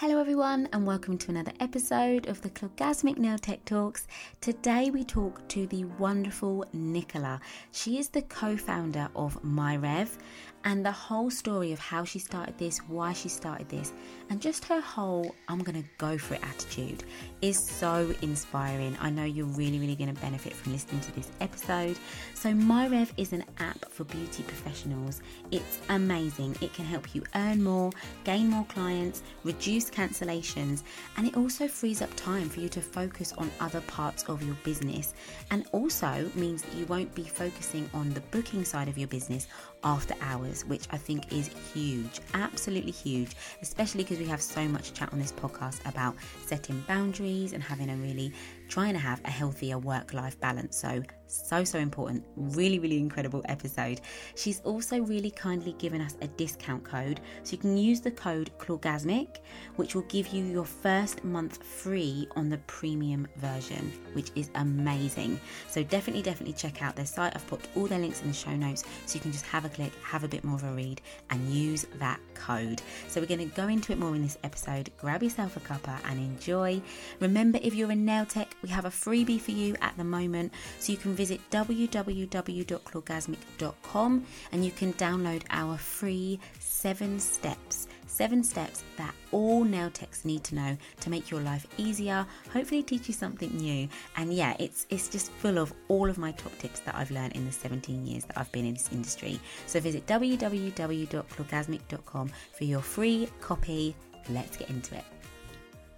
Hello, everyone, and welcome to another episode of the Clawgasmic Nail Tech Talks. Today, we talk to the wonderful Nicola. She is the co founder of MyRev, and the whole story of how she started this, why she started this, and just her whole I'm gonna go for it attitude is so inspiring. I know you're really, really gonna benefit from listening to this episode. So, MyRev is an app for beauty professionals. It's amazing. It can help you earn more, gain more clients, reduce cancellations, and it also frees up time for you to focus on other parts of your business and also means that you won't be focusing on the booking side of your business after hours, which I think is huge, absolutely huge, especially because we have so much chat on this podcast about setting boundaries and having a really trying to have a healthier work life balance. So, so, so important. Really, really incredible episode. She's also really kindly given us a discount code. So, you can use the code Clawgasmic, which will give you your first month free on the premium version, which is amazing. So, definitely, definitely check out their site. I've put all their links in the show notes so you can just have a click, have a bit more of a read, and use that code. So, we're going to go into it more in this episode. Grab yourself a cuppa and enjoy. Remember, if you're in nail tech, we have a freebie for you at the moment, so you can visit www.clawgasmic.com and you can download our free seven steps. Seven steps that all nail techs need to know to make your life easier, hopefully teach you something new. And yeah, it's it's just full of all of my top tips that I've learned in the 17 years that I've been in this industry. So visit www.clawgasmic.com for your free copy. Let's get into it.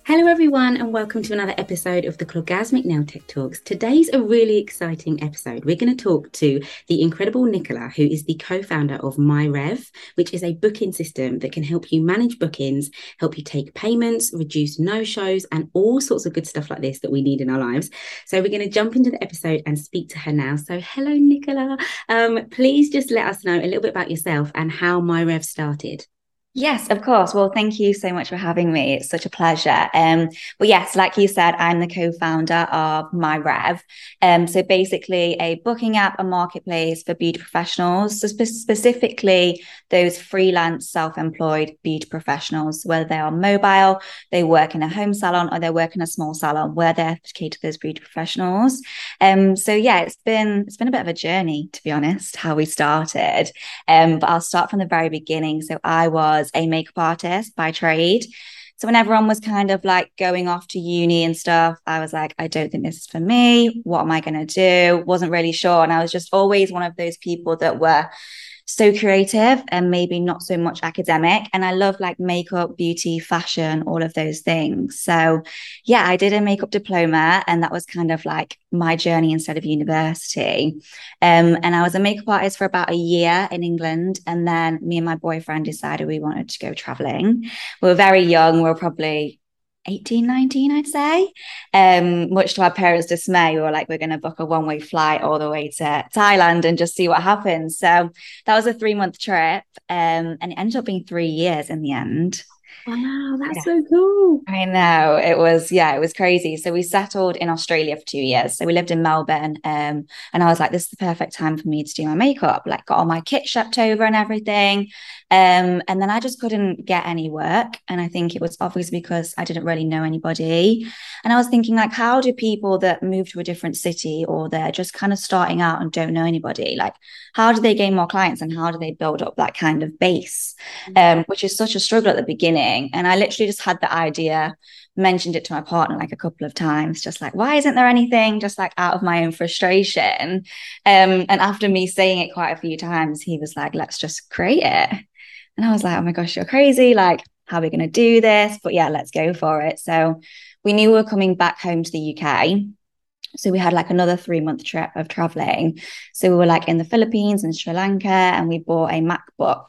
Hello, everyone, and welcome to another episode of the Clawgasmic Nail Tech Talks. Today's a really exciting episode. We're going to talk to the incredible Nicola, who is the co founder of MyRev, which is a booking system that can help you manage bookings, help you take payments, reduce no shows, and all sorts of good stuff like this that we need in our lives. So, we're going to jump into the episode and speak to her now. So, hello, Nicola. Um, please just let us know a little bit about yourself and how MyRev started. Yes, of course. Well, thank you so much for having me. It's such a pleasure. Um, well, yes, like you said, I'm the co-founder of MyRev. Um, so basically a booking app, a marketplace for beauty professionals. So spe- specifically those freelance, self-employed beauty professionals, whether they are mobile, they work in a home salon, or they work in a small salon, where they're catered to those beauty professionals. Um, so yeah, it's been it's been a bit of a journey, to be honest, how we started. Um, but I'll start from the very beginning. So I was was a makeup artist by trade. So when everyone was kind of like going off to uni and stuff, I was like, I don't think this is for me. What am I going to do? Wasn't really sure. And I was just always one of those people that were so creative and maybe not so much academic. And I love like makeup, beauty, fashion, all of those things. So, yeah, I did a makeup diploma, and that was kind of like my journey instead of university. Um, and I was a makeup artist for about a year in England. And then me and my boyfriend decided we wanted to go traveling. We were very young, we were probably 18, 19, I'd say. Um, much to our parents' dismay, we were like, we're going to book a one way flight all the way to Thailand and just see what happens. So that was a three month trip. Um, and it ended up being three years in the end. Wow, that's yeah. so cool. I know. It was, yeah, it was crazy. So we settled in Australia for two years. So we lived in Melbourne. Um, and I was like, this is the perfect time for me to do my makeup. Like got all my kit shipped over and everything. Um, and then I just couldn't get any work. And I think it was obviously because I didn't really know anybody. And I was thinking, like, how do people that move to a different city or they're just kind of starting out and don't know anybody, like, how do they gain more clients and how do they build up that kind of base? Mm-hmm. Um, which is such a struggle at the beginning. And I literally just had the idea mentioned it to my partner like a couple of times, just like, why isn't there anything? Just like out of my own frustration. Um, and after me saying it quite a few times, he was like, let's just create it. And I was like, oh my gosh, you're crazy. Like, how are we going to do this? But yeah, let's go for it. So we knew we were coming back home to the UK. So we had like another three month trip of traveling. So we were like in the Philippines and Sri Lanka and we bought a MacBook.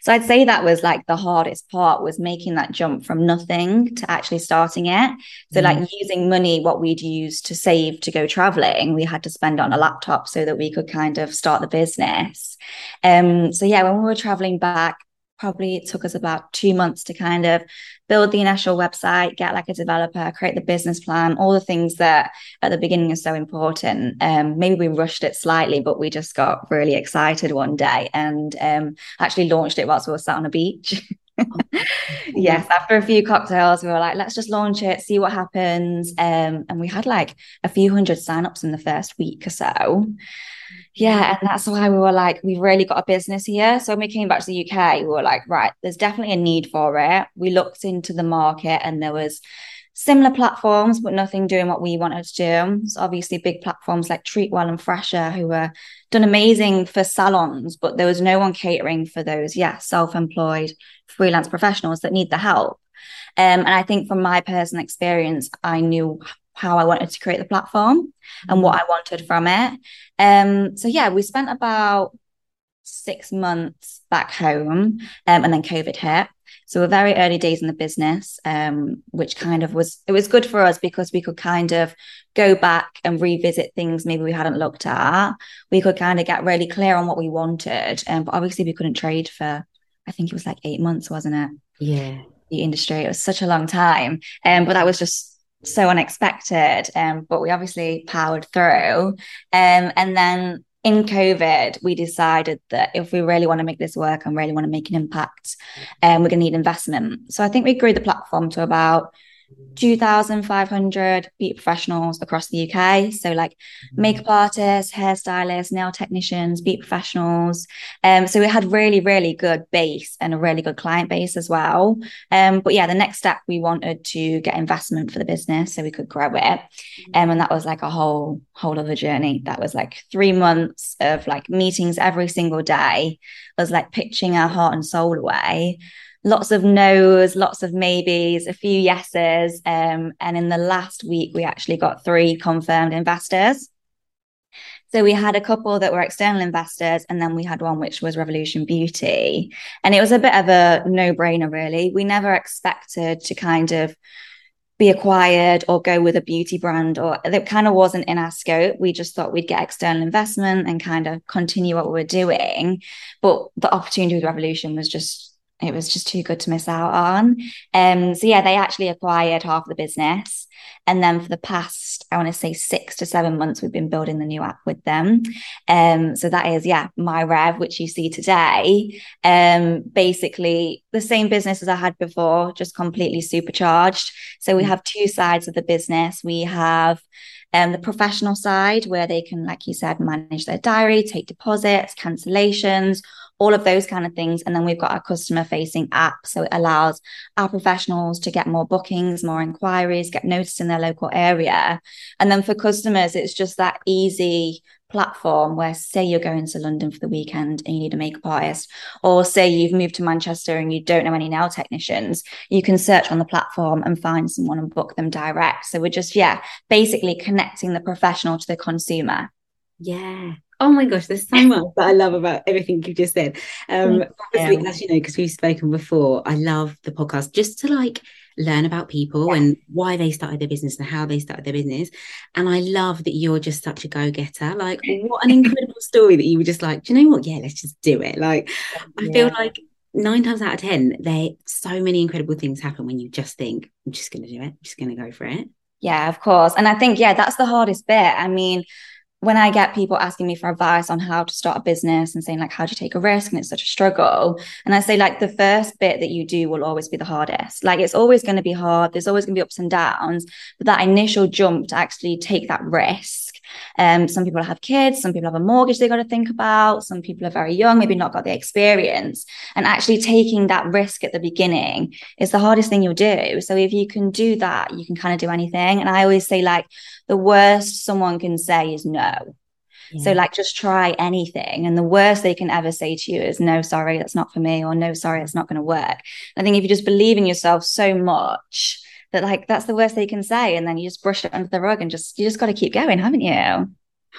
So I'd say that was like the hardest part was making that jump from nothing to actually starting it. So mm. like using money, what we'd used to save to go traveling, we had to spend on a laptop so that we could kind of start the business. Um, so yeah, when we were traveling back, probably it took us about two months to kind of build the initial website, get like a developer, create the business plan, all the things that at the beginning are so important. Um, maybe we rushed it slightly, but we just got really excited one day and um, actually launched it whilst we were sat on a beach. yes, after a few cocktails, we were like, let's just launch it, see what happens. Um, and we had like a few hundred signups in the first week or so. Yeah, and that's why we were like, we've really got a business here. So when we came back to the UK, we were like, right, there's definitely a need for it. We looked into the market and there was similar platforms, but nothing doing what we wanted to do. So obviously big platforms like Treatwell and Fresha, who were done amazing for salons, but there was no one catering for those, yeah, self-employed freelance professionals that need the help. Um, and I think from my personal experience, I knew how I wanted to create the platform and what I wanted from it. Um, so yeah, we spent about six months back home, um, and then COVID hit. So we're very early days in the business, um, which kind of was it was good for us because we could kind of go back and revisit things maybe we hadn't looked at. We could kind of get really clear on what we wanted, um, but obviously we couldn't trade for I think it was like eight months, wasn't it? Yeah, the industry. It was such a long time, um, but that was just so unexpected. Um, but we obviously powered through, um, and then in COVID, we decided that if we really want to make this work and really want to make an impact, um, we're going to need investment. So I think we grew the platform to about 2,500 beauty professionals across the UK. So, like mm-hmm. makeup artists, hairstylists, nail technicians, beauty professionals. Um, so we had really, really good base and a really good client base as well. Um, but yeah, the next step we wanted to get investment for the business so we could grow it. Um, and that was like a whole, whole other journey. That was like three months of like meetings every single day. I was like pitching our heart and soul away lots of no's, lots of maybes, a few yeses. Um, and in the last week, we actually got three confirmed investors. So we had a couple that were external investors, and then we had one which was Revolution Beauty. And it was a bit of a no brainer, really. We never expected to kind of be acquired or go with a beauty brand, or that kind of wasn't in our scope. We just thought we'd get external investment and kind of continue what we were doing. But the opportunity with Revolution was just it was just too good to miss out on. Um, so yeah, they actually acquired half the business. And then for the past, I want to say six to seven months, we've been building the new app with them. Um, so that is, yeah, my Rev, which you see today. Um, basically the same business as I had before, just completely supercharged. So we mm. have two sides of the business. We have um, the professional side where they can, like you said, manage their diary, take deposits, cancellations, all of those kind of things. And then we've got our customer facing app. So it allows our professionals to get more bookings, more inquiries, get noticed in their local area. And then for customers, it's just that easy platform where say you're going to London for the weekend and you need a makeup artist, or say you've moved to Manchester and you don't know any nail technicians, you can search on the platform and find someone and book them direct. So we're just, yeah, basically connecting the professional to the consumer. Yeah. Oh my gosh, there's so much that I love about everything you've just said. Um, obviously, as you know, because we've spoken before, I love the podcast just to like learn about people yeah. and why they started their business and how they started their business. And I love that you're just such a go-getter. Like, what an incredible story that you were just like, do you know what? Yeah, let's just do it. Like, I feel like nine times out of ten, they so many incredible things happen when you just think, I'm just gonna do it, I'm just gonna go for it. Yeah, of course. And I think, yeah, that's the hardest bit. I mean, when I get people asking me for advice on how to start a business and saying like how do you take a risk? And it's such a struggle. And I say like the first bit that you do will always be the hardest. Like it's always going to be hard. There's always going to be ups and downs. But that initial jump to actually take that risk um, some people have kids, some people have a mortgage they got to think about, some people are very young, maybe not got the experience. And actually taking that risk at the beginning is the hardest thing you'll do. So if you can do that, you can kind of do anything. And I always say, like, the worst someone can say is no. Yeah. So, like, just try anything. And the worst they can ever say to you is, no, sorry, that's not for me, or no, sorry, it's not going to work. I think if you just believe in yourself so much, that like that's the worst they can say and then you just brush it under the rug and just you just got to keep going haven't you?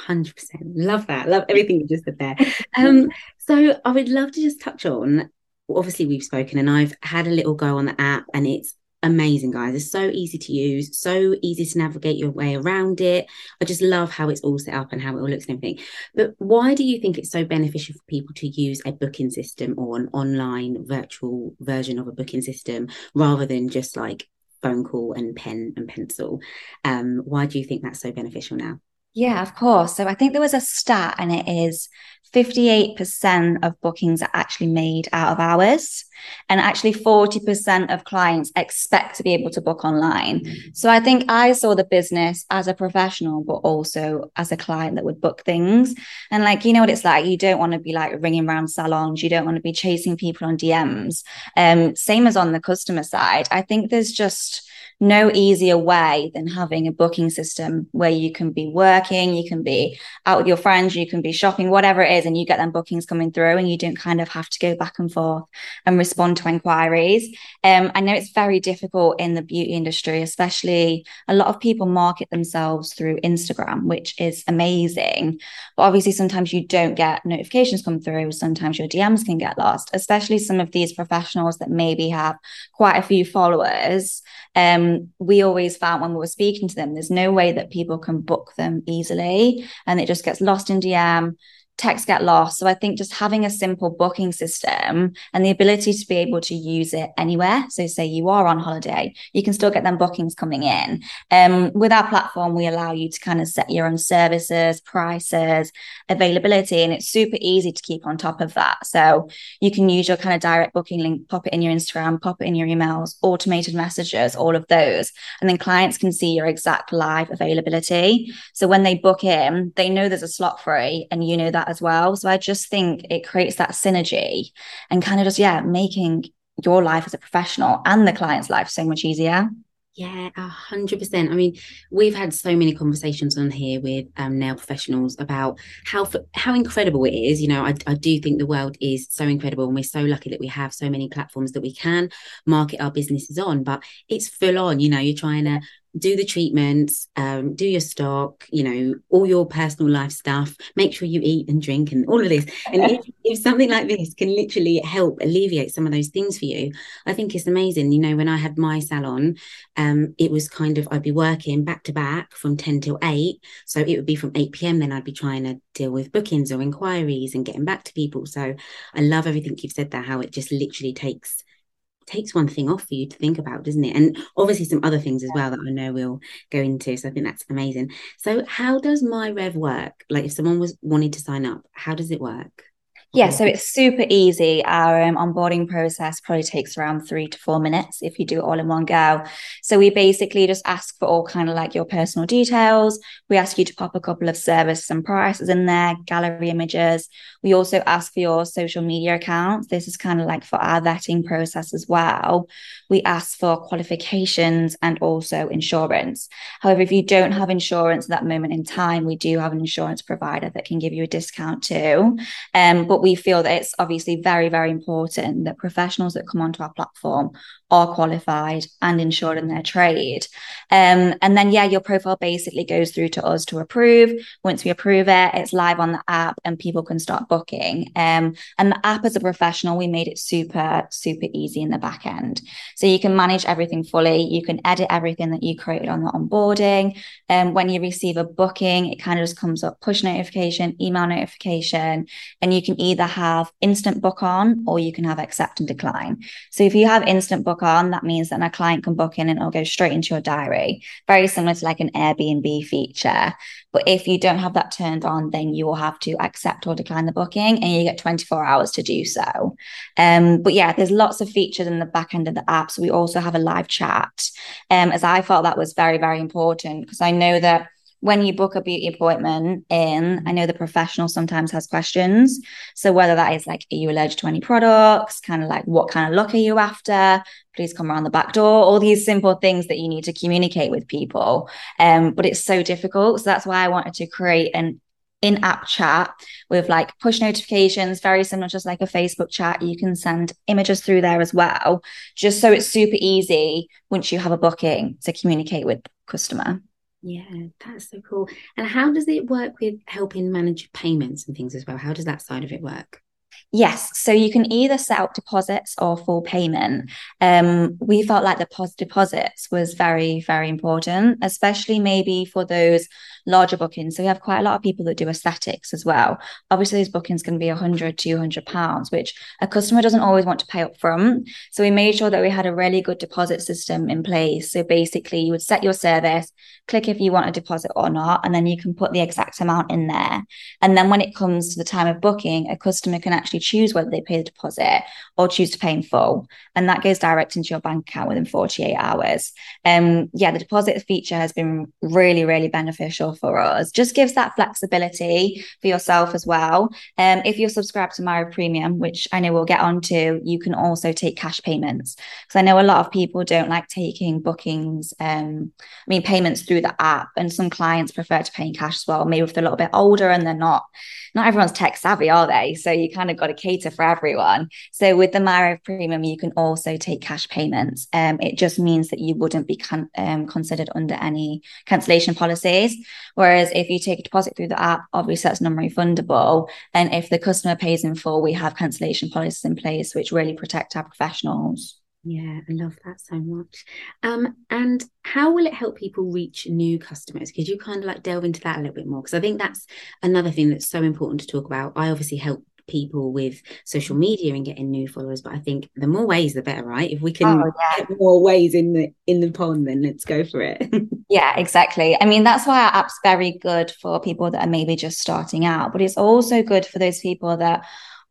100% love that. Love everything you just said there. Um so i would love to just touch on obviously we've spoken and i've had a little go on the app and it's amazing guys. It's so easy to use so easy to navigate your way around it. I just love how it's all set up and how it all looks and everything. But why do you think it's so beneficial for people to use a booking system or an online virtual version of a booking system rather than just like phone call and pen and pencil. Um, why do you think that's so beneficial now? Yeah, of course. So I think there was a stat, and it is 58% of bookings are actually made out of hours. And actually, 40% of clients expect to be able to book online. So I think I saw the business as a professional, but also as a client that would book things. And like, you know what it's like? You don't want to be like ringing around salons, you don't want to be chasing people on DMs. Um, same as on the customer side. I think there's just, no easier way than having a booking system where you can be working, you can be out with your friends, you can be shopping, whatever it is, and you get them bookings coming through and you don't kind of have to go back and forth and respond to inquiries. Um, I know it's very difficult in the beauty industry, especially a lot of people market themselves through Instagram, which is amazing. But obviously, sometimes you don't get notifications come through. Sometimes your DMs can get lost, especially some of these professionals that maybe have quite a few followers. Um, we always found when we were speaking to them, there's no way that people can book them easily and it just gets lost in DM texts get lost. So I think just having a simple booking system and the ability to be able to use it anywhere. So say you are on holiday, you can still get them bookings coming in. Um, with our platform, we allow you to kind of set your own services, prices, availability, and it's super easy to keep on top of that. So you can use your kind of direct booking link, pop it in your Instagram, pop it in your emails, automated messages, all of those. And then clients can see your exact live availability. So when they book in, they know there's a slot free and you know that as well. So I just think it creates that synergy and kind of just, yeah, making your life as a professional and the client's life so much easier. Yeah, a hundred percent. I mean, we've had so many conversations on here with um, nail professionals about how how incredible it is. You know, I, I do think the world is so incredible, and we're so lucky that we have so many platforms that we can market our businesses on. But it's full on. You know, you're trying to do the treatments, um, do your stock, you know, all your personal life stuff, make sure you eat and drink and all of this. And if, if, something like this can literally help alleviate some of those things for you, I think it's amazing. You know, when I had my salon, um, it was kind of, I'd be working back to back from 10 till 8. So it would be from 8 p.m. Then I'd be trying to deal with bookings or inquiries and getting back to people. So I love everything you've said there, how it just literally takes takes one thing off for you to think about, doesn't it? And obviously some other things as well that I know we'll go into. So I think that's amazing. So how does MyRev work? Like if someone was wanting to sign up, how does it work? Yeah, so it's super easy. Our um, onboarding process probably takes around three to four minutes if you do it all in one go. So we basically just ask for all kind of like your personal details. We ask you to pop a couple of services and prices in there, gallery images. We also ask for your social media accounts. This is kind of like for our vetting process as well. We ask for qualifications and also insurance. However, if you don't have insurance at that moment in time, we do have an insurance provider that can give you a discount too. Um, but we feel that it's obviously very, very important that professionals that come onto our platform are qualified and insured in their trade. Um, and then, yeah, your profile basically goes through to us to approve. Once we approve it, it's live on the app and people can start booking. Um, and the app, as a professional, we made it super, super easy in the back end. So you can manage everything fully. You can edit everything that you created on the onboarding. And um, when you receive a booking, it kind of just comes up push notification, email notification, and you can either have instant book on or you can have accept and decline. So if you have instant book on, that means that a client can book in and it'll go straight into your diary. Very similar to like an Airbnb feature. But if you don't have that turned on, then you will have to accept or decline the booking and you get 24 hours to do so. Um, but yeah, there's lots of features in the back end of the app. So we also have a live chat. Um, as I felt that was very, very important because I know that when you book a beauty appointment in, I know the professional sometimes has questions. So whether that is like, are you allergic to any products? Kind of like, what kind of look are you after? Please come around the back door. All these simple things that you need to communicate with people. Um, but it's so difficult. So that's why I wanted to create an in-app chat with like push notifications, very similar, just like a Facebook chat. You can send images through there as well, just so it's super easy once you have a booking to communicate with customer. Yeah, that's so cool. And how does it work with helping manage payments and things as well? How does that side of it work? Yes, so you can either set up deposits or full payment. Um, we felt like the pos- deposits was very, very important, especially maybe for those larger bookings. So we have quite a lot of people that do aesthetics as well. Obviously, those bookings can be 100, 200 pounds, which a customer doesn't always want to pay up front. So we made sure that we had a really good deposit system in place. So basically, you would set your service, click if you want a deposit or not, and then you can put the exact amount in there. And then when it comes to the time of booking, a customer can actually choose whether they pay the deposit or choose to pay in full. And that goes direct into your bank account within 48 hours. Um, yeah, the deposit feature has been really, really beneficial for us. Just gives that flexibility for yourself as well. Um, if you're subscribed to MyRev Premium, which I know we'll get onto, you can also take cash payments. Because I know a lot of people don't like taking bookings, um, I mean, payments through the app. And some clients prefer to pay in cash as well, maybe if they're a little bit older and they're not not everyone's tech savvy, are they? So you kind of got to cater for everyone. So with the MyRev Premium, you can also take cash payments. Um, it just means that you wouldn't be con- um, considered under any cancellation policies. Whereas if you take a deposit through the app, obviously that's non-refundable. And if the customer pays in full, we have cancellation policies in place, which really protect our professionals. Yeah, I love that so much. Um, and how will it help people reach new customers? Could you kind of like delve into that a little bit more? Because I think that's another thing that's so important to talk about. I obviously help people with social media and getting new followers, but I think the more ways the better, right? If we can oh, yeah. get more ways in the in the pond, then let's go for it. yeah, exactly. I mean, that's why our app's very good for people that are maybe just starting out, but it's also good for those people that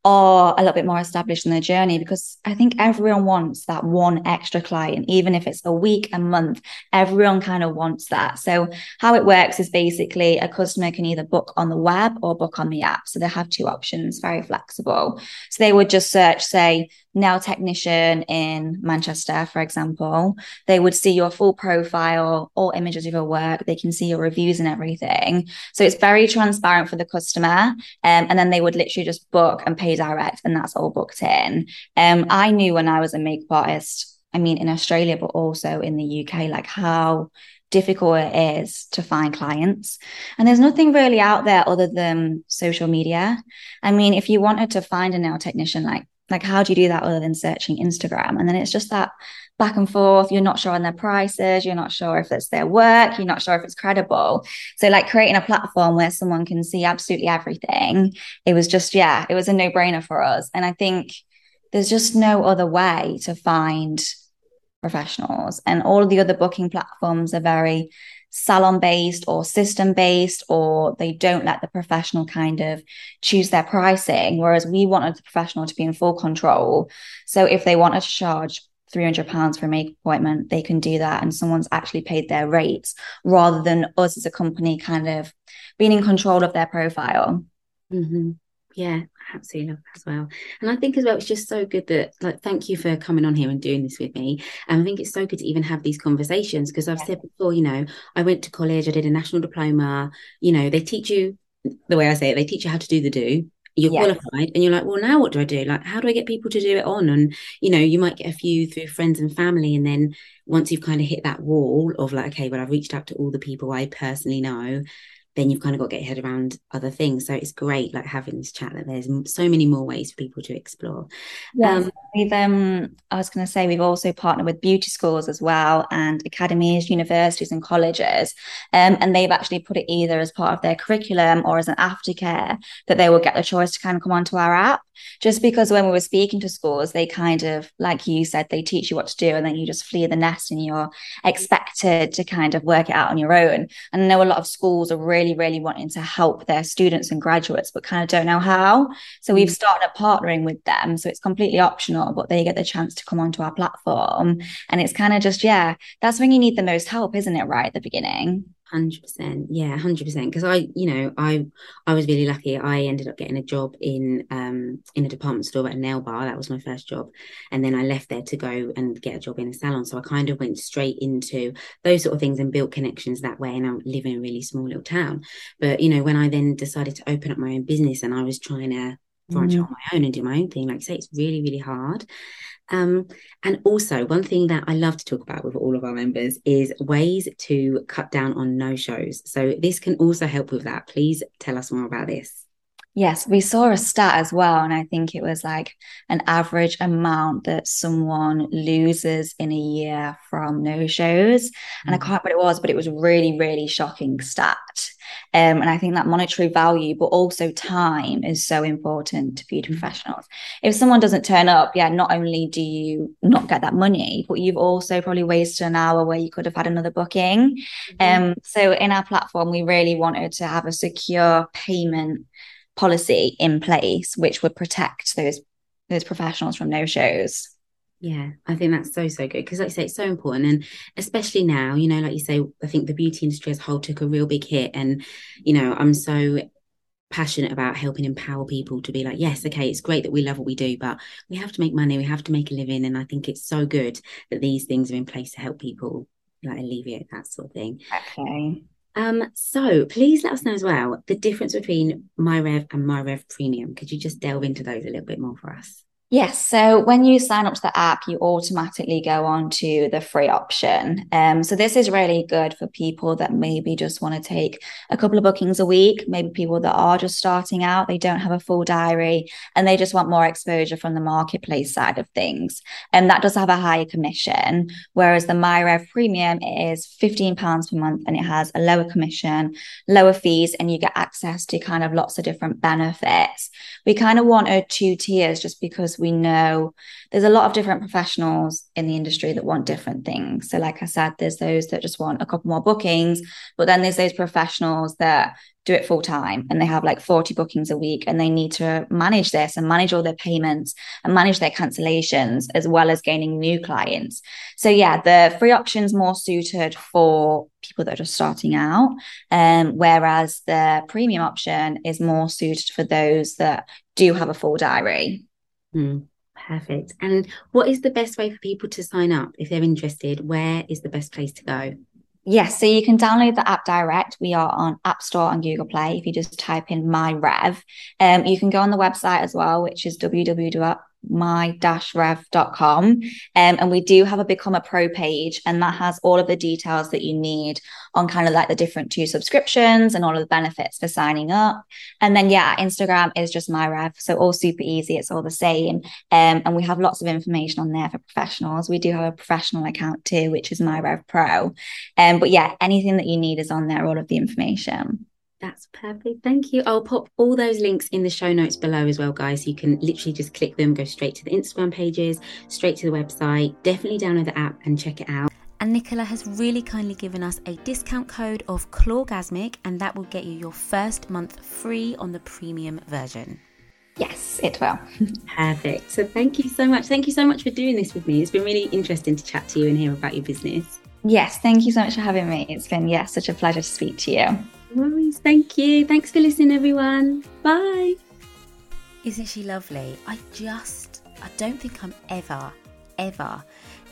are a little bit more established in their journey because I think everyone wants that one extra client, even if it's a week, a month, everyone kind of wants that. So, how it works is basically a customer can either book on the web or book on the app. So, they have two options, very flexible. So, they would just search, say, nail technician in Manchester, for example, they would see your full profile, all images of your work. They can see your reviews and everything. So it's very transparent for the customer. Um, and then they would literally just book and pay direct, and that's all booked in. Um, I knew when I was a makeup artist, I mean, in Australia, but also in the UK, like how difficult it is to find clients. And there's nothing really out there other than social media. I mean, if you wanted to find a nail technician, like like, how do you do that other than searching Instagram? And then it's just that back and forth. You're not sure on their prices. You're not sure if it's their work. You're not sure if it's credible. So, like, creating a platform where someone can see absolutely everything, it was just, yeah, it was a no brainer for us. And I think there's just no other way to find professionals. And all the other booking platforms are very salon based or system based, or they don't let the professional kind of choose their pricing. Whereas we wanted the professional to be in full control. So if they wanted to charge 300 pounds for a makeup appointment, they can do that. And someone's actually paid their rates rather than us as a company kind of being in control of their profile. Mm-hmm. Yeah, absolutely love that as well. And I think as well, it's just so good that like thank you for coming on here and doing this with me. And I think it's so good to even have these conversations because I've yeah. said before, you know, I went to college, I did a national diploma, you know, they teach you the way I say it, they teach you how to do the do. You're yeah. qualified and you're like, well, now what do I do? Like, how do I get people to do it on? And, you know, you might get a few through friends and family. And then once you've kind of hit that wall of like, okay, well, I've reached out to all the people I personally know then you've kind of got to get your head around other things. So it's great, like having this chat that there's so many more ways for people to explore. Yes, um, we've um, I was going to say we've also partnered with beauty schools as well, and academies, universities, and colleges, um, and they've actually put it either as part of their curriculum or as an aftercare that they will get the choice to kind of come onto our app. Just because when we were speaking to schools, they kind of, like you said, they teach you what to do, and then you just flee the nest, and you're expected to kind of work it out on your own. And I know a lot of schools are really really, really wanting to help their students and graduates, but kind of don't know how. So we've mm. started partnering with them. So it's completely optional, but they get the chance to come onto our platform. And it's kind of just, yeah, that's when you need the most help, isn't it? Right at the beginning. Hundred percent, yeah, hundred percent. Because I, you know, I I was really lucky. I ended up getting a job in um in a department store at a nail bar. That was my first job, and then I left there to go and get a job in a salon. So I kind of went straight into those sort of things and built connections that way. And I live in a really small little town. But you know, when I then decided to open up my own business and I was trying to branch mm. out on my own and do my own thing, like I say, it's really really hard. Um, and also, one thing that I love to talk about with all of our members is ways to cut down on no shows. So, this can also help with that. Please tell us more about this. Yes, we saw a stat as well. And I think it was like an average amount that someone loses in a year from no shows. And I mm. can't remember what it was, but it was really, really shocking stat. Um, and I think that monetary value, but also time is so important to beauty mm. professionals. If someone doesn't turn up, yeah, not only do you not get that money, but you've also probably wasted an hour where you could have had another booking. Mm-hmm. Um, so in our platform, we really wanted to have a secure payment policy in place which would protect those those professionals from no shows. Yeah i think that's so so good because like i say it's so important and especially now you know like you say i think the beauty industry as a whole took a real big hit and you know i'm so passionate about helping empower people to be like yes okay it's great that we love what we do but we have to make money we have to make a living and i think it's so good that these things are in place to help people like alleviate that sort of thing. Okay um, so please let us know as well the difference between MyRev and MyRev Premium. Could you just delve into those a little bit more for us? Yes. So when you sign up to the app, you automatically go on to the free option. Um, so this is really good for people that maybe just want to take a couple of bookings a week, maybe people that are just starting out, they don't have a full diary and they just want more exposure from the marketplace side of things. And that does have a higher commission, whereas the MyRev Premium is £15 per month and it has a lower commission, lower fees, and you get access to kind of lots of different benefits. We kind of wanted two tiers just because we know there's a lot of different professionals in the industry that want different things. So, like I said, there's those that just want a couple more bookings, but then there's those professionals that do it full time and they have like 40 bookings a week and they need to manage this and manage all their payments and manage their cancellations as well as gaining new clients. So yeah, the free option's more suited for people that are just starting out. Um, whereas the premium option is more suited for those that do have a full diary. Mm, perfect. And what is the best way for people to sign up if they're interested? Where is the best place to go? Yes, so you can download the app direct. We are on App Store and Google Play. If you just type in My Rev, um, you can go on the website as well, which is www my-rev.com. Um, and we do have a Become a Pro page, and that has all of the details that you need on kind of like the different two subscriptions and all of the benefits for signing up. And then, yeah, Instagram is just my rev. So all super easy. It's all the same. Um, and we have lots of information on there for professionals. We do have a professional account too, which is my rev pro. Um, but yeah, anything that you need is on there, all of the information. That's perfect. Thank you. I'll pop all those links in the show notes below as well, guys. So you can literally just click them, go straight to the Instagram pages, straight to the website. Definitely download the app and check it out. And Nicola has really kindly given us a discount code of Clawgasmic, and that will get you your first month free on the premium version. Yes, it will. Perfect. So thank you so much. Thank you so much for doing this with me. It's been really interesting to chat to you and hear about your business. Yes, thank you so much for having me. It's been, yeah, such a pleasure to speak to you worries. Thank you. Thanks for listening, everyone. Bye. Isn't she lovely? I just, I don't think I'm ever, ever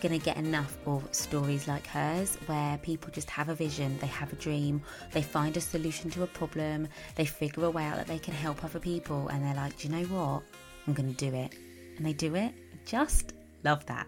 going to get enough of stories like hers where people just have a vision, they have a dream, they find a solution to a problem, they figure a way out that they can help other people, and they're like, do you know what? I'm going to do it. And they do it. Just love that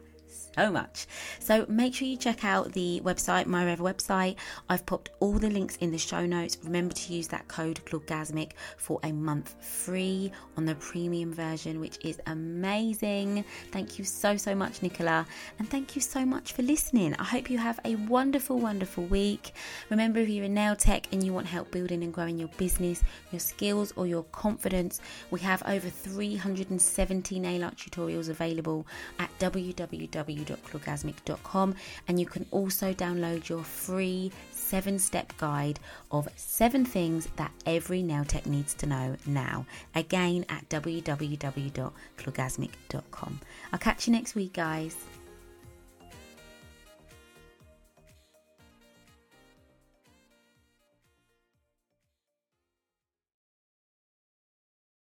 so much. So make sure you check out the website, my website. I've popped all the links in the show notes. Remember to use that code Clawgasmic for a month free on the premium version, which is amazing. Thank you so, so much, Nicola. And thank you so much for listening. I hope you have a wonderful, wonderful week. Remember, if you're in nail tech and you want help building and growing your business, your skills, or your confidence, we have over 370 nail art tutorials available at www www.clawgasmic.com and you can also download your free seven step guide of seven things that every nail tech needs to know now. Again at www.clawgasmic.com. I'll catch you next week, guys.